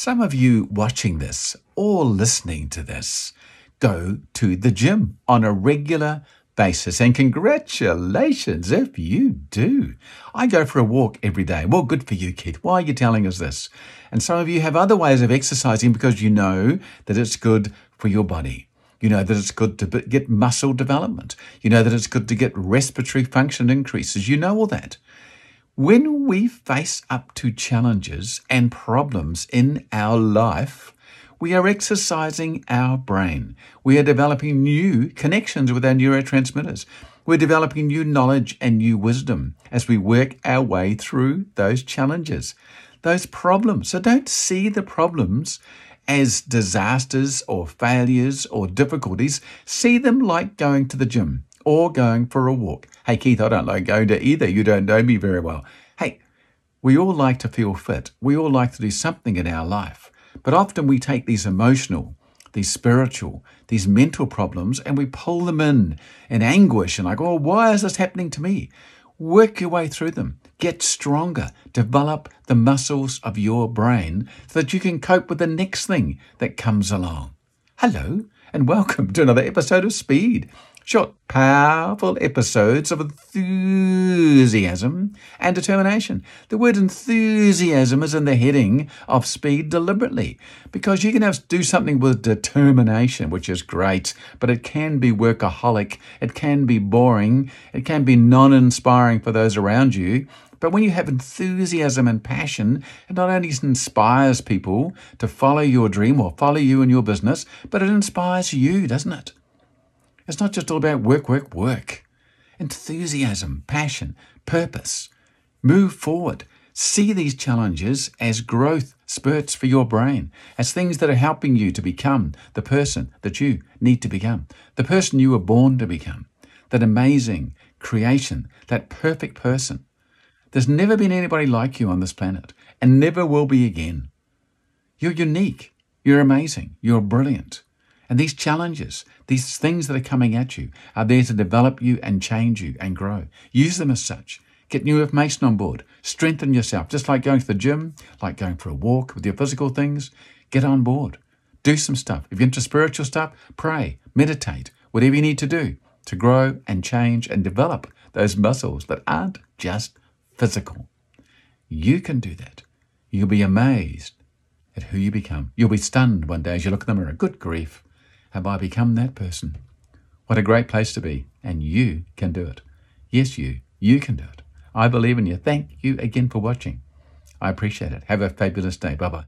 Some of you watching this or listening to this go to the gym on a regular basis. And congratulations if you do. I go for a walk every day. Well, good for you, Keith. Why are you telling us this? And some of you have other ways of exercising because you know that it's good for your body. You know that it's good to get muscle development. You know that it's good to get respiratory function increases. You know all that. When we face up to challenges and problems in our life, we are exercising our brain. We are developing new connections with our neurotransmitters. We're developing new knowledge and new wisdom as we work our way through those challenges, those problems. So don't see the problems as disasters or failures or difficulties. See them like going to the gym or going for a walk. Hey, Keith, I don't like going to either. You don't know me very well. Hey, we all like to feel fit. We all like to do something in our life. But often we take these emotional, these spiritual, these mental problems and we pull them in in anguish and like, oh, why is this happening to me? Work your way through them. Get stronger. Develop the muscles of your brain so that you can cope with the next thing that comes along. Hello, and welcome to another episode of Speed short, powerful episodes of enthusiasm and determination. The word enthusiasm is in the heading of speed deliberately because you can have do something with determination, which is great, but it can be workaholic, it can be boring, it can be non inspiring for those around you. But when you have enthusiasm and passion, it not only inspires people to follow your dream or follow you in your business, but it inspires you, doesn't it? It's not just all about work, work, work. Enthusiasm, passion, purpose. Move forward. See these challenges as growth spurts for your brain, as things that are helping you to become the person that you need to become, the person you were born to become, that amazing creation, that perfect person. There's never been anybody like you on this planet, and never will be again. You're unique. You're amazing. You're brilliant. And these challenges, these things that are coming at you, are there to develop you and change you and grow. Use them as such. Get new information on board. Strengthen yourself, just like going to the gym, like going for a walk with your physical things. Get on board. Do some stuff. If you're into spiritual stuff, pray, meditate, whatever you need to do to grow and change and develop those muscles that aren't just physical. You can do that. You'll be amazed at who you become. You'll be stunned one day as you look in the mirror. Good grief. Have I become that person? What a great place to be. And you can do it. Yes, you. You can do it. I believe in you. Thank you again for watching. I appreciate it. Have a fabulous day. Bye bye.